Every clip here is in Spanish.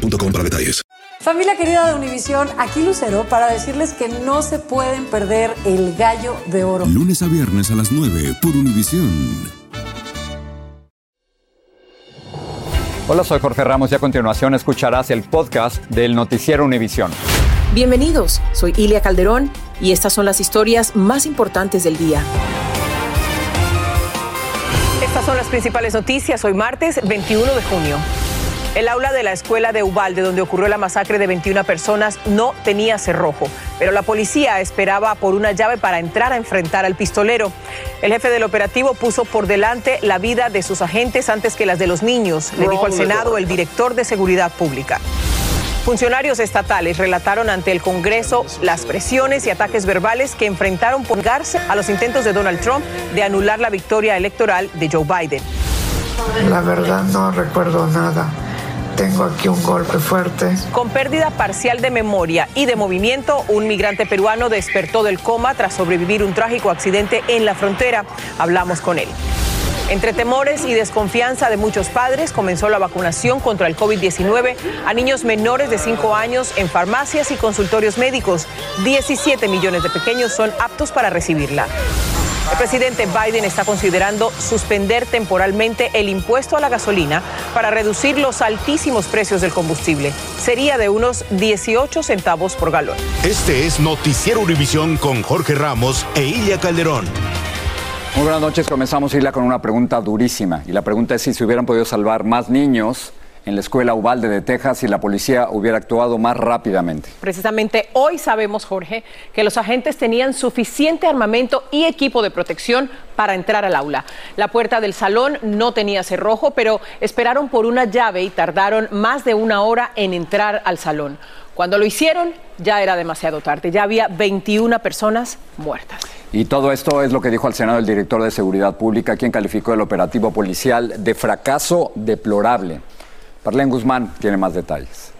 boostmobile.com para detalles. Familia querida de Univisión, aquí Lucero para decirles que no se pueden perder el gallo de oro. Lunes a viernes a las 9 por Univisión. Hola, soy Jorge Ramos y a continuación escucharás el podcast del Noticiero Univisión. Bienvenidos, soy Ilia Calderón y estas son las historias más importantes del día. Estas son las principales noticias hoy martes 21 de junio. El aula de la escuela de Ubalde, donde ocurrió la masacre de 21 personas, no tenía cerrojo, pero la policía esperaba por una llave para entrar a enfrentar al pistolero. El jefe del operativo puso por delante la vida de sus agentes antes que las de los niños, le dijo al Senado el director de Seguridad Pública. Funcionarios estatales relataron ante el Congreso las presiones y ataques verbales que enfrentaron por negarse a los intentos de Donald Trump de anular la victoria electoral de Joe Biden. La verdad no recuerdo nada. Tengo aquí un golpe fuerte. Con pérdida parcial de memoria y de movimiento, un migrante peruano despertó del coma tras sobrevivir un trágico accidente en la frontera. Hablamos con él. Entre temores y desconfianza de muchos padres, comenzó la vacunación contra el COVID-19 a niños menores de 5 años en farmacias y consultorios médicos. 17 millones de pequeños son aptos para recibirla. El presidente Biden está considerando suspender temporalmente el impuesto a la gasolina para reducir los altísimos precios del combustible. Sería de unos 18 centavos por galón. Este es Noticiero Univisión con Jorge Ramos e Ilia Calderón. Muy buenas noches, comenzamos Isla con una pregunta durísima. Y la pregunta es si se hubieran podido salvar más niños en la escuela Ubalde de Texas si la policía hubiera actuado más rápidamente. Precisamente hoy sabemos, Jorge, que los agentes tenían suficiente armamento y equipo de protección para entrar al aula. La puerta del salón no tenía cerrojo, pero esperaron por una llave y tardaron más de una hora en entrar al salón. Cuando lo hicieron, ya era demasiado tarde, ya había 21 personas muertas. Y todo esto es lo que dijo al Senado el director de Seguridad Pública, quien calificó el operativo policial de fracaso deplorable. Parlén Guzmán tiene más detalles.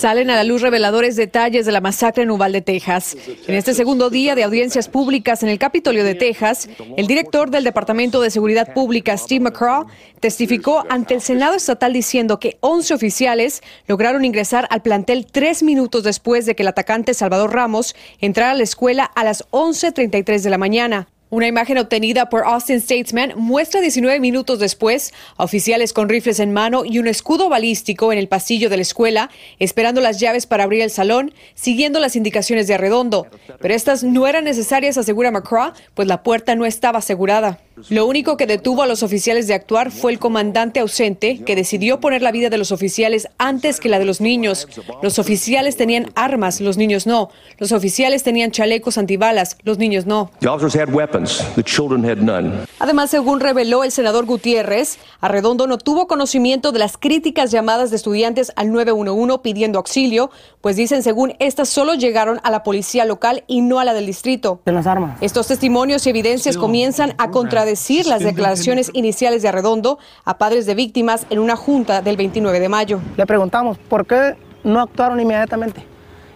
Salen a la luz reveladores detalles de la masacre en Uvalde, Texas. En este segundo día de audiencias públicas en el Capitolio de Texas, el director del Departamento de Seguridad Pública, Steve McCraw, testificó ante el Senado estatal diciendo que 11 oficiales lograron ingresar al plantel tres minutos después de que el atacante Salvador Ramos entrara a la escuela a las 11.33 de la mañana. Una imagen obtenida por Austin Statesman muestra 19 minutos después a oficiales con rifles en mano y un escudo balístico en el pasillo de la escuela, esperando las llaves para abrir el salón, siguiendo las indicaciones de Arredondo. Pero estas no eran necesarias, asegura McCraw, pues la puerta no estaba asegurada. Lo único que detuvo a los oficiales de actuar fue el comandante ausente, que decidió poner la vida de los oficiales antes que la de los niños. Los oficiales tenían armas, los niños no. Los oficiales tenían chalecos antibalas, los niños no. Además, según reveló el senador Gutiérrez, Arredondo no tuvo conocimiento de las críticas llamadas de estudiantes al 911 pidiendo auxilio, pues dicen según estas solo llegaron a la policía local y no a la del distrito. De las armas. Estos testimonios y evidencias comienzan a contradecir las declaraciones iniciales de Arredondo a padres de víctimas en una junta del 29 de mayo. Le preguntamos por qué no actuaron inmediatamente.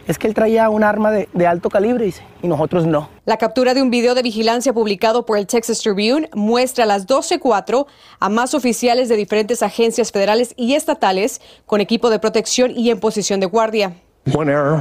Es que él traía un arma de, de alto calibre dice, y nosotros no. La captura de un video de vigilancia publicado por el Texas Tribune muestra a las 12.04 a más oficiales de diferentes agencias federales y estatales con equipo de protección y en posición de guardia. One hour,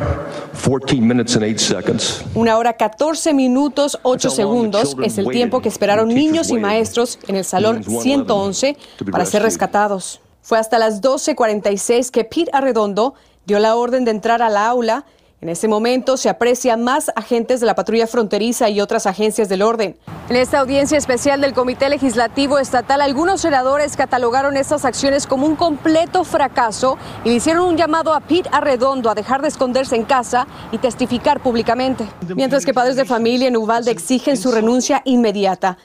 14 minutes and 8 seconds. Una hora 14 minutos 8 segundos es el tiempo que esperaron niños y maestros en el salón 111 para ser rescatados. Fue hasta las 12.46 que Pete Arredondo dio la orden de entrar a la aula. En ese momento se aprecia más agentes de la patrulla fronteriza y otras agencias del orden. En esta audiencia especial del Comité Legislativo Estatal, algunos senadores catalogaron estas acciones como un completo fracaso y le hicieron un llamado a Pete Arredondo a dejar de esconderse en casa y testificar públicamente. Mientras que padres de familia en Uvalde exigen su renuncia inmediata.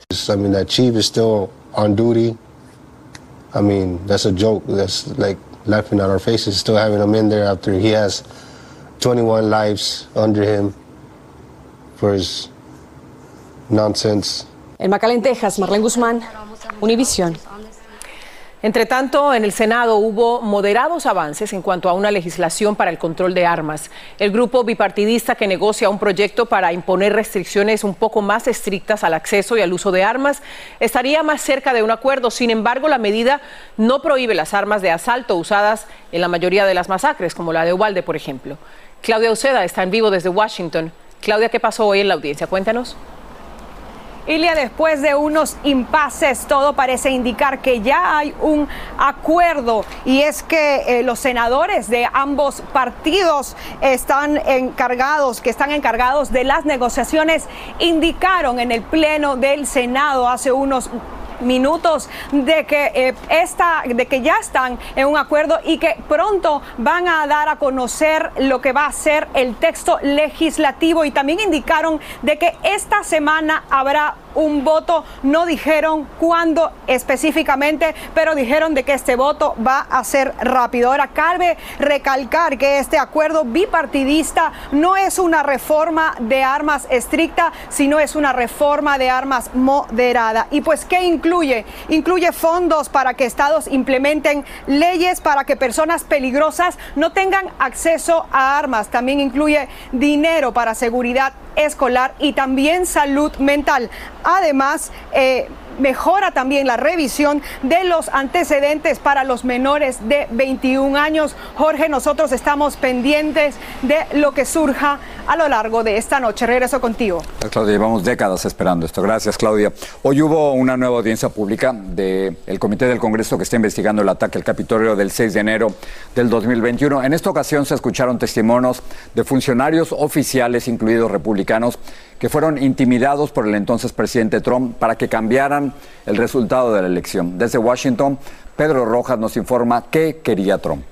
That's like laughing at our faces, still having him in there after he has 21 lives under him for his nonsense. En McAllen, Texas, Marlene Guzmán, Univisión. Entre tanto, en el Senado hubo moderados avances en cuanto a una legislación para el control de armas. El grupo bipartidista que negocia un proyecto para imponer restricciones un poco más estrictas al acceso y al uso de armas estaría más cerca de un acuerdo. Sin embargo, la medida no prohíbe las armas de asalto usadas en la mayoría de las masacres, como la de Ubalde, por ejemplo. Claudia Uceda está en vivo desde Washington. Claudia, ¿qué pasó hoy en la audiencia? Cuéntanos. Ilia, después de unos impases, todo parece indicar que ya hay un acuerdo y es que eh, los senadores de ambos partidos están encargados, que están encargados de las negociaciones, indicaron en el Pleno del Senado hace unos minutos de que, eh, de que ya están en un acuerdo y que pronto van a dar a conocer lo que va a ser el texto legislativo. Y también indicaron de que esta semana habrá un voto. No dijeron cuándo específicamente, pero dijeron de que este voto va a ser rápido. Ahora, cabe recalcar que este acuerdo bipartidista no es una reforma de armas estricta, sino es una reforma de armas moderada. ¿Y pues qué incluye? Incluye fondos para que estados implementen leyes para que personas peligrosas no tengan acceso a armas. También incluye dinero para seguridad escolar y también salud mental. Además, eh, mejora también la revisión de los antecedentes para los menores de 21 años. Jorge, nosotros estamos pendientes de lo que surja a lo largo de esta noche. Regreso contigo. Claudia, llevamos décadas esperando esto. Gracias, Claudia. Hoy hubo una nueva audiencia pública del Comité del Congreso que está investigando el ataque al Capitolio del 6 de enero del 2021. En esta ocasión se escucharon testimonios de funcionarios oficiales, incluidos republicanos, que fueron intimidados por el entonces presidente Trump para que cambiaran el resultado de la elección. Desde Washington, Pedro Rojas nos informa qué quería Trump.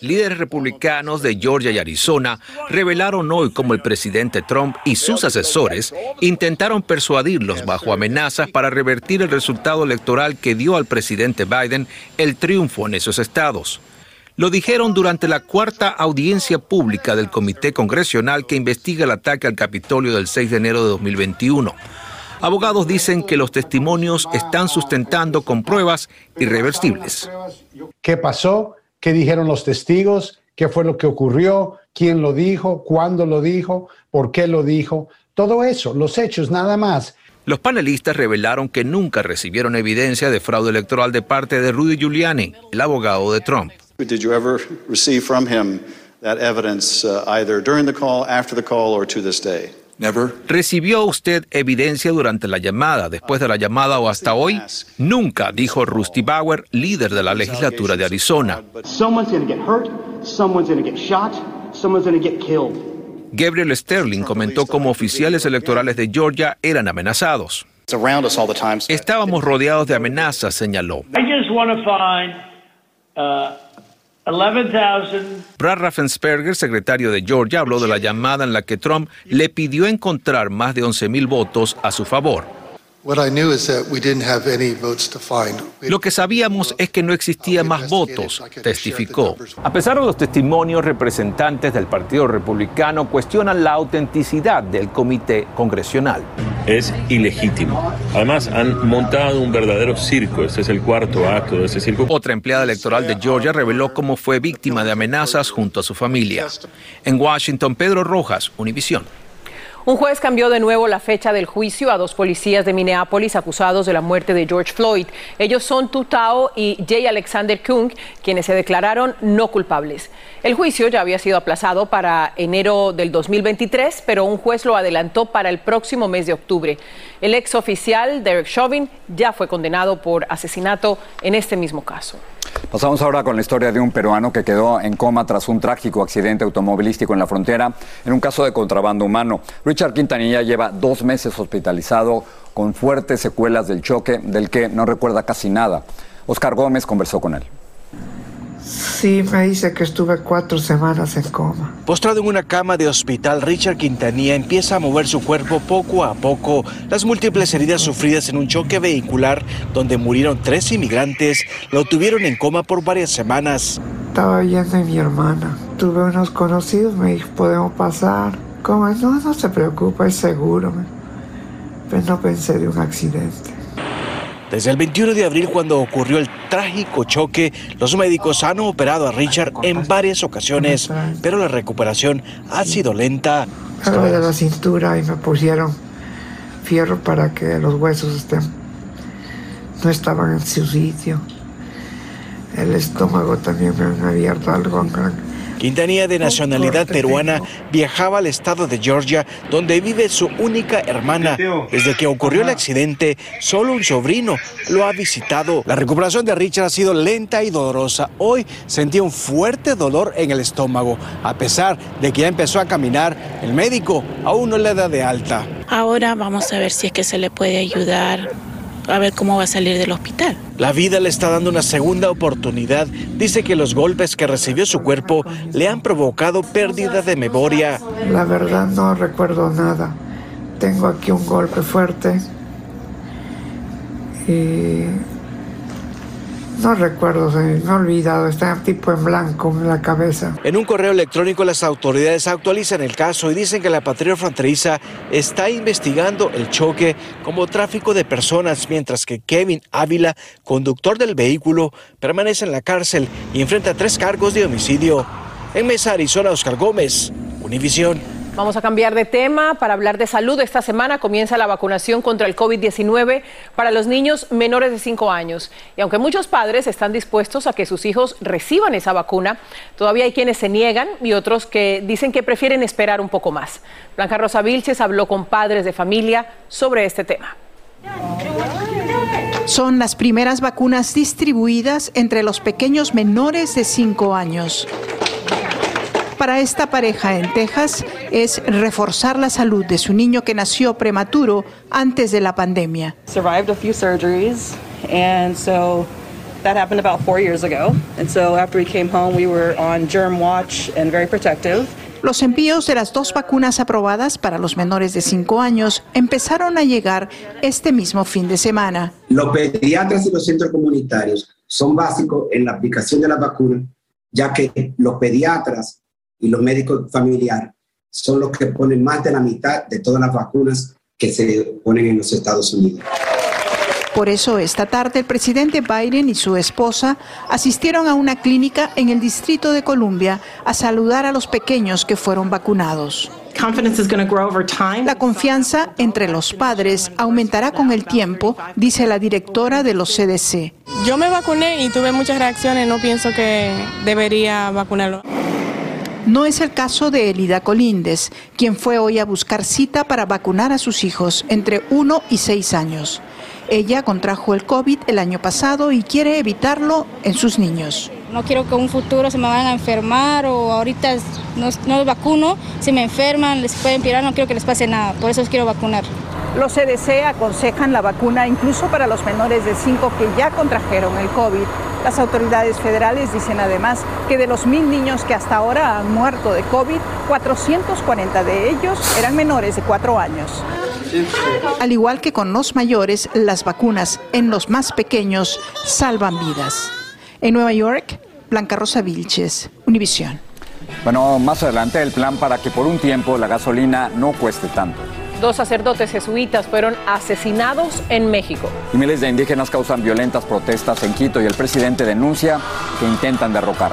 Líderes republicanos de Georgia y Arizona revelaron hoy cómo el presidente Trump y sus asesores intentaron persuadirlos bajo amenazas para revertir el resultado electoral que dio al presidente Biden el triunfo en esos estados. Lo dijeron durante la cuarta audiencia pública del Comité Congresional que investiga el ataque al Capitolio del 6 de enero de 2021. Abogados dicen que los testimonios están sustentando con pruebas irreversibles. ¿Qué pasó? Qué dijeron los testigos, qué fue lo que ocurrió, quién lo dijo, cuándo lo dijo, por qué lo dijo, todo eso, los hechos nada más. Los panelistas revelaron que nunca recibieron evidencia de fraude electoral de parte de Rudy Giuliani, el abogado de Trump. Did you ever receive from him that evidence uh, either during the call, after the call, or to this day? ¿Recibió usted evidencia durante la llamada, después de la llamada o hasta hoy? Nunca, dijo Rusty Bauer, líder de la legislatura de Arizona. Gabriel Sterling comentó cómo oficiales electorales de Georgia eran amenazados. Estábamos rodeados de amenazas, señaló. Brad Raffensperger, secretario de Georgia, habló de la llamada en la que Trump le pidió encontrar más de 11.000 votos a su favor. Lo que sabíamos es que no existía más votos, testificó. A pesar de los testimonios, representantes del Partido Republicano cuestionan la autenticidad del comité congresional. Es ilegítimo. Además, han montado un verdadero circo. Este es el cuarto acto de ese circo. Otra empleada electoral de Georgia reveló cómo fue víctima de amenazas junto a su familia. En Washington, Pedro Rojas, Univisión. Un juez cambió de nuevo la fecha del juicio a dos policías de Minneapolis acusados de la muerte de George Floyd. Ellos son Tutao y J. Alexander Kung, quienes se declararon no culpables. El juicio ya había sido aplazado para enero del 2023, pero un juez lo adelantó para el próximo mes de octubre. El ex oficial Derek Chauvin ya fue condenado por asesinato en este mismo caso. Pasamos ahora con la historia de un peruano que quedó en coma tras un trágico accidente automovilístico en la frontera en un caso de contrabando humano. Richard Quintanilla lleva dos meses hospitalizado con fuertes secuelas del choque del que no recuerda casi nada. Oscar Gómez conversó con él. Sí, me dice que estuve cuatro semanas en coma. Postrado en una cama de hospital, Richard Quintanilla empieza a mover su cuerpo poco a poco. Las múltiples heridas sufridas en un choque vehicular donde murieron tres inmigrantes lo tuvieron en coma por varias semanas. Estaba viendo a mi hermana. Tuve unos conocidos, me dijo, podemos pasar. Como, no, no se preocupe, es seguro. Pero no pensé de un accidente. Desde el 21 de abril, cuando ocurrió el trágico choque, los médicos han operado a Richard en varias ocasiones, pero la recuperación ha sido lenta. Algo de la cintura y me pusieron fierro para que los huesos estén, no estaban en su sitio. El estómago también me han abierto algo. Quintanilla, de nacionalidad peruana, viajaba al estado de Georgia, donde vive su única hermana. Desde que ocurrió el accidente, solo un sobrino lo ha visitado. La recuperación de Richard ha sido lenta y dolorosa. Hoy sentía un fuerte dolor en el estómago. A pesar de que ya empezó a caminar, el médico aún no le da de alta. Ahora vamos a ver si es que se le puede ayudar a ver cómo va a salir del hospital. La vida le está dando una segunda oportunidad. Dice que los golpes que recibió su cuerpo le han provocado pérdida de memoria. La verdad no recuerdo nada. Tengo aquí un golpe fuerte y no recuerdo, se me olvidado, está tipo en blanco en la cabeza. En un correo electrónico las autoridades actualizan el caso y dicen que la patrulla fronteriza está investigando el choque como tráfico de personas, mientras que Kevin Ávila, conductor del vehículo, permanece en la cárcel y enfrenta tres cargos de homicidio. En Mesa, Arizona, Oscar Gómez, Univisión. Vamos a cambiar de tema para hablar de salud. Esta semana comienza la vacunación contra el COVID-19 para los niños menores de 5 años. Y aunque muchos padres están dispuestos a que sus hijos reciban esa vacuna, todavía hay quienes se niegan y otros que dicen que prefieren esperar un poco más. Blanca Rosa Vilches habló con padres de familia sobre este tema. Son las primeras vacunas distribuidas entre los pequeños menores de 5 años. Para esta pareja en Texas es reforzar la salud de su niño que nació prematuro antes de la pandemia. Survived a few surgeries and so that happened about 4 years ago. And so after we came home we were on germ watch and very protective. Los envíos de las dos vacunas aprobadas para los menores de 5 años empezaron a llegar este mismo fin de semana. Los pediatras y los centros comunitarios son básicos en la aplicación de la vacuna, ya que los pediatras y los médicos familiares son los que ponen más de la mitad de todas las vacunas que se ponen en los Estados Unidos. Por eso esta tarde el presidente Biden y su esposa asistieron a una clínica en el Distrito de Columbia a saludar a los pequeños que fueron vacunados. La confianza entre los padres aumentará con el tiempo, dice la directora de los CDC. Yo me vacuné y tuve muchas reacciones, no pienso que debería vacunarlo. No es el caso de Elida Colíndes, quien fue hoy a buscar cita para vacunar a sus hijos entre 1 y 6 años. Ella contrajo el COVID el año pasado y quiere evitarlo en sus niños. No quiero que en un futuro se me vayan a enfermar o ahorita no, no vacuno, si me enferman, les puede empeorar, no quiero que les pase nada, por eso los quiero vacunar. Los CDC aconsejan la vacuna incluso para los menores de 5 que ya contrajeron el COVID. Las autoridades federales dicen además que de los mil niños que hasta ahora han muerto de COVID, 440 de ellos eran menores de 4 años. Al igual que con los mayores, las vacunas en los más pequeños salvan vidas. En Nueva York, Blanca Rosa Vilches, Univisión. Bueno, más adelante el plan para que por un tiempo la gasolina no cueste tanto. Dos sacerdotes jesuitas fueron asesinados en México. Y miles de indígenas causan violentas protestas en Quito y el presidente denuncia que intentan derrocar.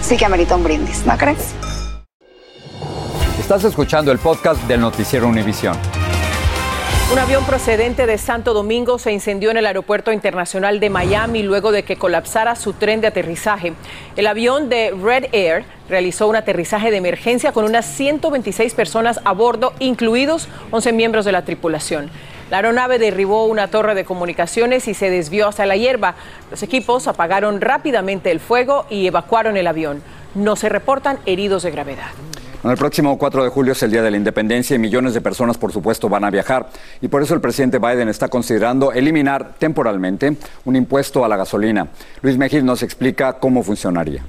sí que amerita un brindis, ¿no crees? Estás escuchando el podcast del noticiero Univisión. Un avión procedente de Santo Domingo se incendió en el aeropuerto internacional de Miami luego de que colapsara su tren de aterrizaje. El avión de Red Air realizó un aterrizaje de emergencia con unas 126 personas a bordo, incluidos 11 miembros de la tripulación. La aeronave derribó una torre de comunicaciones y se desvió hacia la hierba. Los equipos apagaron rápidamente el fuego y evacuaron el avión. No se reportan heridos de gravedad. Bueno, el próximo 4 de julio es el Día de la Independencia y millones de personas, por supuesto, van a viajar. Y por eso el presidente Biden está considerando eliminar temporalmente un impuesto a la gasolina. Luis Mejid nos explica cómo funcionaría.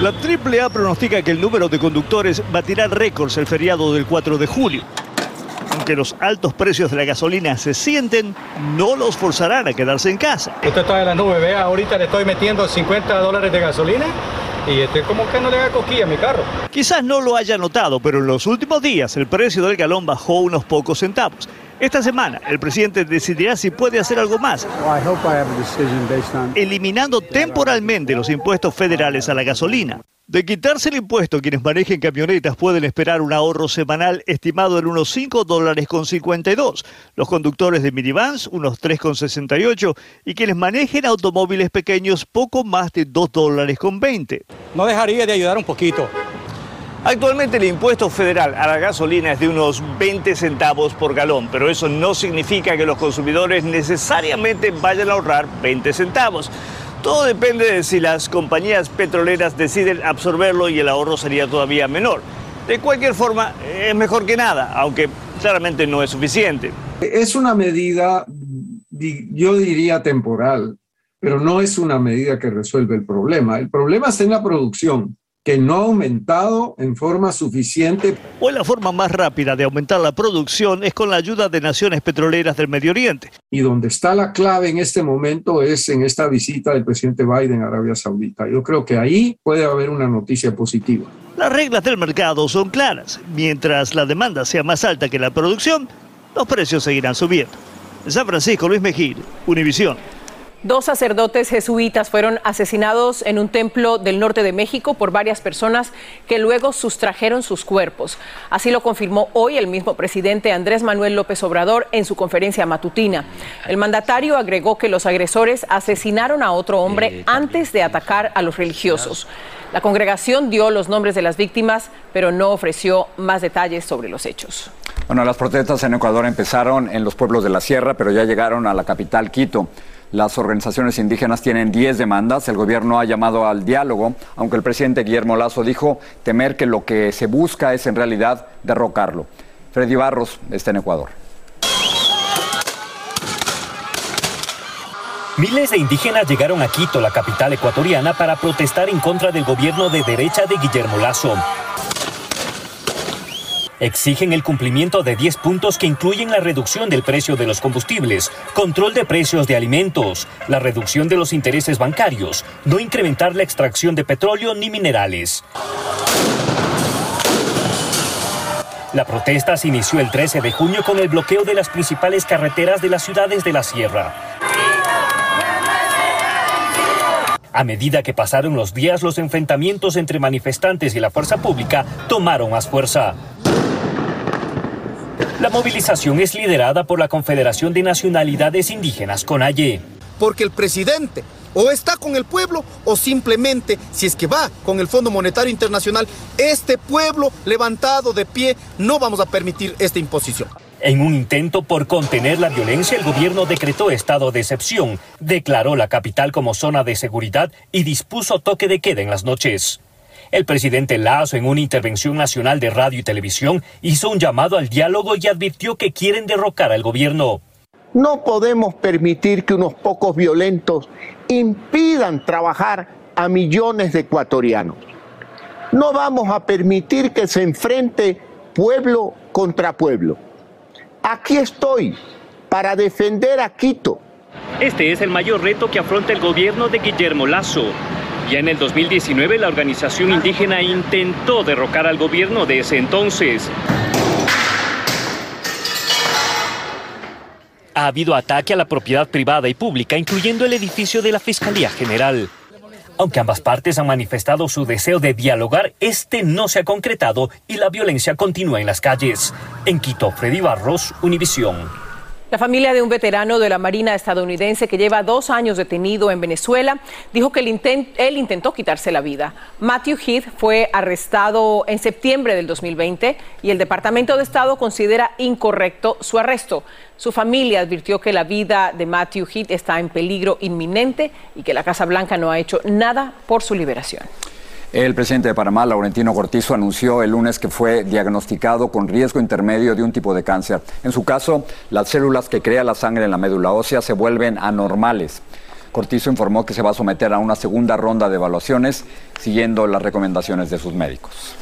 La AAA pronostica que el número de conductores batirá récords el feriado del 4 de julio. Aunque los altos precios de la gasolina se sienten, no los forzarán a quedarse en casa. Usted está en la nube, vea, ahorita le estoy metiendo 50 dólares de gasolina y este como que no le haga cosquilla a mi carro. Quizás no lo haya notado, pero en los últimos días el precio del galón bajó unos pocos centavos. Esta semana el presidente decidirá si puede hacer algo más, eliminando temporalmente los impuestos federales a la gasolina. De quitarse el impuesto, quienes manejen camionetas pueden esperar un ahorro semanal estimado en unos 5 dólares con 52. Los conductores de minivans, unos 3,68. Y quienes manejen automóviles pequeños, poco más de 2 dólares con 20. No dejaría de ayudar un poquito. Actualmente el impuesto federal a la gasolina es de unos 20 centavos por galón, pero eso no significa que los consumidores necesariamente vayan a ahorrar 20 centavos. Todo depende de si las compañías petroleras deciden absorberlo y el ahorro sería todavía menor. De cualquier forma, es mejor que nada, aunque claramente no es suficiente. Es una medida, di- yo diría temporal, pero no es una medida que resuelve el problema. El problema está en la producción, que no ha aumentado en forma suficiente. Hoy la forma más rápida de aumentar la producción es con la ayuda de naciones petroleras del Medio Oriente. Y donde está la clave en este momento es en esta visita del presidente Biden a Arabia Saudita. Yo creo que ahí puede haber una noticia positiva. Las reglas del mercado son claras. Mientras la demanda sea más alta que la producción, los precios seguirán subiendo. En San Francisco, Luis Mejir, Univisión. Dos sacerdotes jesuitas fueron asesinados en un templo del norte de México por varias personas que luego sustrajeron sus cuerpos. Así lo confirmó hoy el mismo presidente Andrés Manuel López Obrador en su conferencia matutina. El mandatario agregó que los agresores asesinaron a otro hombre antes de atacar a los religiosos. La congregación dio los nombres de las víctimas, pero no ofreció más detalles sobre los hechos. Bueno, las protestas en Ecuador empezaron en los pueblos de la sierra, pero ya llegaron a la capital, Quito. Las organizaciones indígenas tienen 10 demandas. El gobierno ha llamado al diálogo, aunque el presidente Guillermo Lazo dijo temer que lo que se busca es en realidad derrocarlo. Freddy Barros está en Ecuador. Miles de indígenas llegaron a Quito, la capital ecuatoriana, para protestar en contra del gobierno de derecha de Guillermo Lazo. Exigen el cumplimiento de 10 puntos que incluyen la reducción del precio de los combustibles, control de precios de alimentos, la reducción de los intereses bancarios, no incrementar la extracción de petróleo ni minerales. La protesta se inició el 13 de junio con el bloqueo de las principales carreteras de las ciudades de la sierra. A medida que pasaron los días, los enfrentamientos entre manifestantes y la fuerza pública tomaron más fuerza. La movilización es liderada por la Confederación de Nacionalidades Indígenas, CONAIE. porque el presidente o está con el pueblo o simplemente, si es que va con el Fondo Monetario Internacional, este pueblo levantado de pie, no vamos a permitir esta imposición. En un intento por contener la violencia, el gobierno decretó estado de excepción, declaró la capital como zona de seguridad y dispuso toque de queda en las noches. El presidente Lazo, en una intervención nacional de radio y televisión, hizo un llamado al diálogo y advirtió que quieren derrocar al gobierno. No podemos permitir que unos pocos violentos impidan trabajar a millones de ecuatorianos. No vamos a permitir que se enfrente pueblo contra pueblo. Aquí estoy para defender a Quito, Este es el mayor reto que afronta el gobierno de Guillermo Lazo. Ya en el 2019 la organización indígena intentó derrocar al gobierno de ese entonces. Ha habido ataque a la propiedad privada y pública, incluyendo el edificio de la Fiscalía General. Aunque ambas partes han manifestado su deseo de dialogar, este no se ha concretado y la violencia continúa en las calles. En Quito, Freddy Barros, Univisión. La familia de un veterano de la Marina estadounidense que lleva dos años detenido en Venezuela dijo que él, intentó quitarse la vida. Matthew Heath fue arrestado en septiembre del 2020 y el Departamento de Estado considera incorrecto su arresto. Su familia advirtió que la vida de Matthew Heath está en peligro inminente y que la Casa Blanca no ha hecho nada por su liberación. El presidente de Panamá, Laurentino Cortizo, anunció el lunes que fue diagnosticado con riesgo intermedio de un tipo de cáncer. En su caso, las células que crea la sangre en la médula ósea se vuelven anormales. Cortizo informó que se va a someter a una segunda ronda de evaluaciones siguiendo las recomendaciones de sus médicos.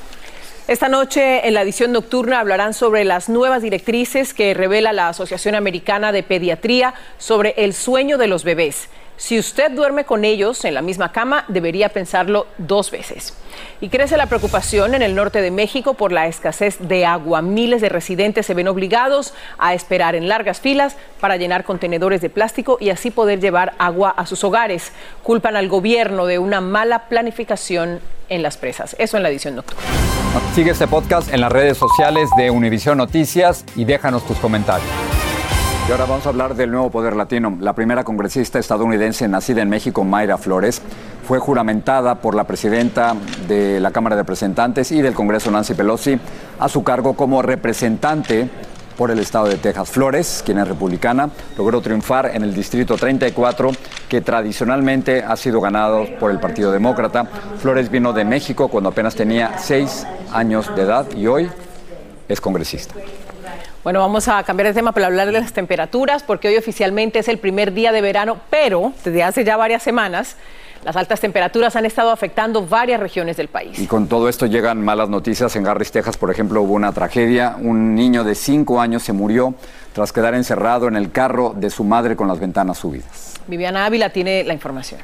Esta noche en la edición nocturna hablarán sobre las nuevas directrices que revela la Asociación Americana de Pediatría sobre el sueño de los bebés. Si usted duerme con ellos en la misma cama, debería pensarlo dos veces. Y crece la preocupación en el norte de México por la escasez de agua. Miles de residentes se ven obligados a esperar en largas filas para llenar contenedores de plástico y así poder llevar agua a sus hogares. Culpan al gobierno de una mala planificación en las presas. Eso en la edición nocturna. Sigue este podcast en las redes sociales de Univision Noticias y déjanos tus comentarios. Y ahora vamos a hablar del nuevo poder latino. La primera congresista estadounidense nacida en México, Mayra Flores, fue juramentada por la presidenta de la Cámara de Representantes y del Congreso, Nancy Pelosi, a su cargo como representante por el estado de Texas. Flores, quien es republicana, logró triunfar en el Distrito 34, que tradicionalmente ha sido ganado por el Partido Demócrata. Flores vino de México cuando apenas tenía seis años de edad y hoy es congresista. Bueno, vamos a cambiar de tema para hablar de las temperaturas, porque hoy oficialmente es el primer día de verano, pero desde hace ya varias semanas las altas temperaturas han estado afectando varias regiones del país. Y con todo esto llegan malas noticias. En Garris, Texas, por ejemplo, hubo una tragedia. Un niño de cinco años se murió tras quedar encerrado en el carro de su madre con las ventanas subidas. Viviana Ávila tiene la información.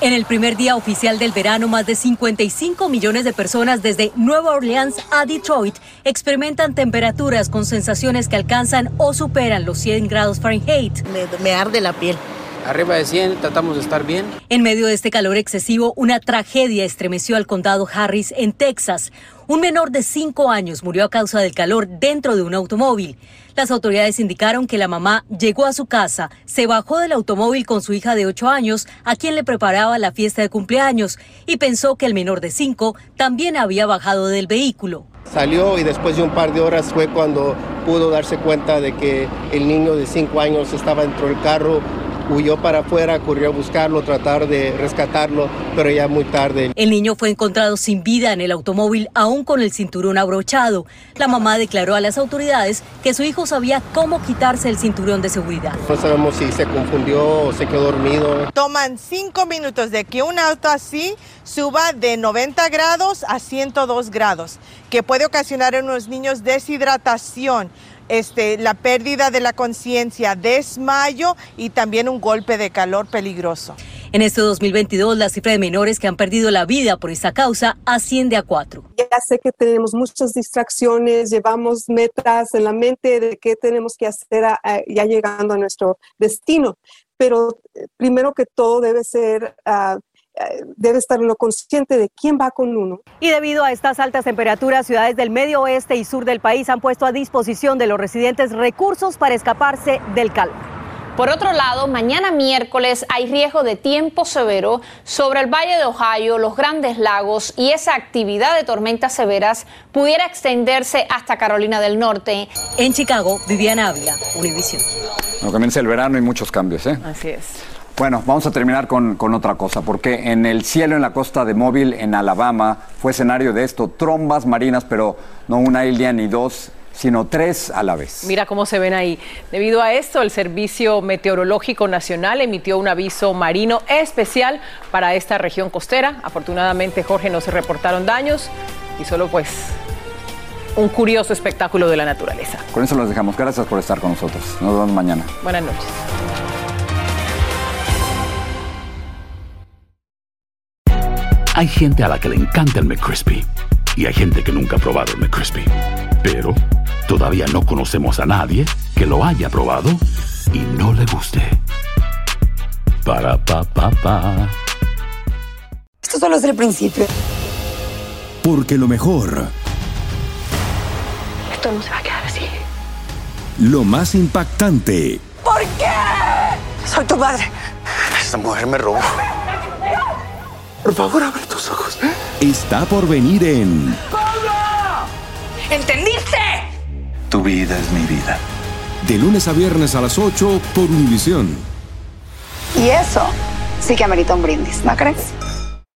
En el primer día oficial del verano, más de 55 millones de personas desde Nueva Orleans a Detroit experimentan temperaturas con sensaciones que alcanzan o superan los 100 grados Fahrenheit. Me, arde la piel. Arriba de 100, tratamos de estar bien. En medio de este calor excesivo, una tragedia estremeció al condado Harris en Texas. Un menor de 5 años murió a causa del calor dentro de un automóvil. Las autoridades indicaron que la mamá llegó a su casa, se bajó del automóvil con su hija de 8 años, a quien le preparaba la fiesta de cumpleaños, y pensó que el menor de 5 también había bajado del vehículo. Salió y después de un par de horas fue cuando pudo darse cuenta de que el niño de 5 años estaba dentro del carro huyó para afuera, corrió a buscarlo, tratar de rescatarlo, pero ya muy tarde. El niño fue encontrado sin vida en el automóvil, aún con el cinturón abrochado. La mamá declaró a las autoridades que su hijo sabía cómo quitarse el cinturón de seguridad. No sabemos si se confundió o se quedó dormido. Toman cinco minutos de que un auto así suba de 90 grados a 102 grados, que puede ocasionar en los niños deshidratación este, la pérdida de la conciencia, desmayo y también un golpe de calor peligroso. En este 2022, la cifra de menores que han perdido la vida por esta causa asciende a cuatro. Ya sé que tenemos muchas distracciones, llevamos metas en la mente de qué tenemos que hacer ya llegando a nuestro destino, pero eh, primero que todo debe ser uh, debe estar uno consciente de quién va con uno. Y debido a estas altas temperaturas, ciudades del medio oeste y sur del país han puesto a disposición de los residentes recursos para escaparse del calor. Por otro lado, mañana miércoles hay riesgo de tiempo severo sobre el Valle de Ohio, los Grandes Lagos y esa actividad de tormentas severas pudiera extenderse hasta Carolina del Norte. En Chicago, Viviana Ávila, Univision. No comienza el verano y muchos cambios, ¿eh? Así es. Bueno, vamos a terminar con, otra cosa, porque en el cielo en la costa de Móvil, en Alabama, fue escenario de esto, trombas marinas, pero no una isla ni dos, sino tres a la vez. Mira cómo se ven ahí. Debido a esto, el Servicio Meteorológico Nacional emitió un aviso marino especial para esta región costera. Afortunadamente, Jorge, no se reportaron daños y solo pues un curioso espectáculo de la naturaleza. Con eso los dejamos. Gracias por estar con nosotros. Nos vemos mañana. Buenas noches. Hay gente a la que le encanta el McCrispy y hay gente que nunca ha probado el McCrispy. Pero todavía no conocemos a nadie que lo haya probado y no le guste. Para pa pa pa. Esto solo es el principio. Porque lo mejor, Esto no se va a quedar así. lo más impactante, ¿Por qué? Soy tu madre. Esta mujer me robó. Por favor, abre tus ojos. está por venir en ¿Entendiste? Tu vida es mi vida. De lunes a viernes a las 8 por Univisión. Y eso sí que amerita un brindis, ¿no crees?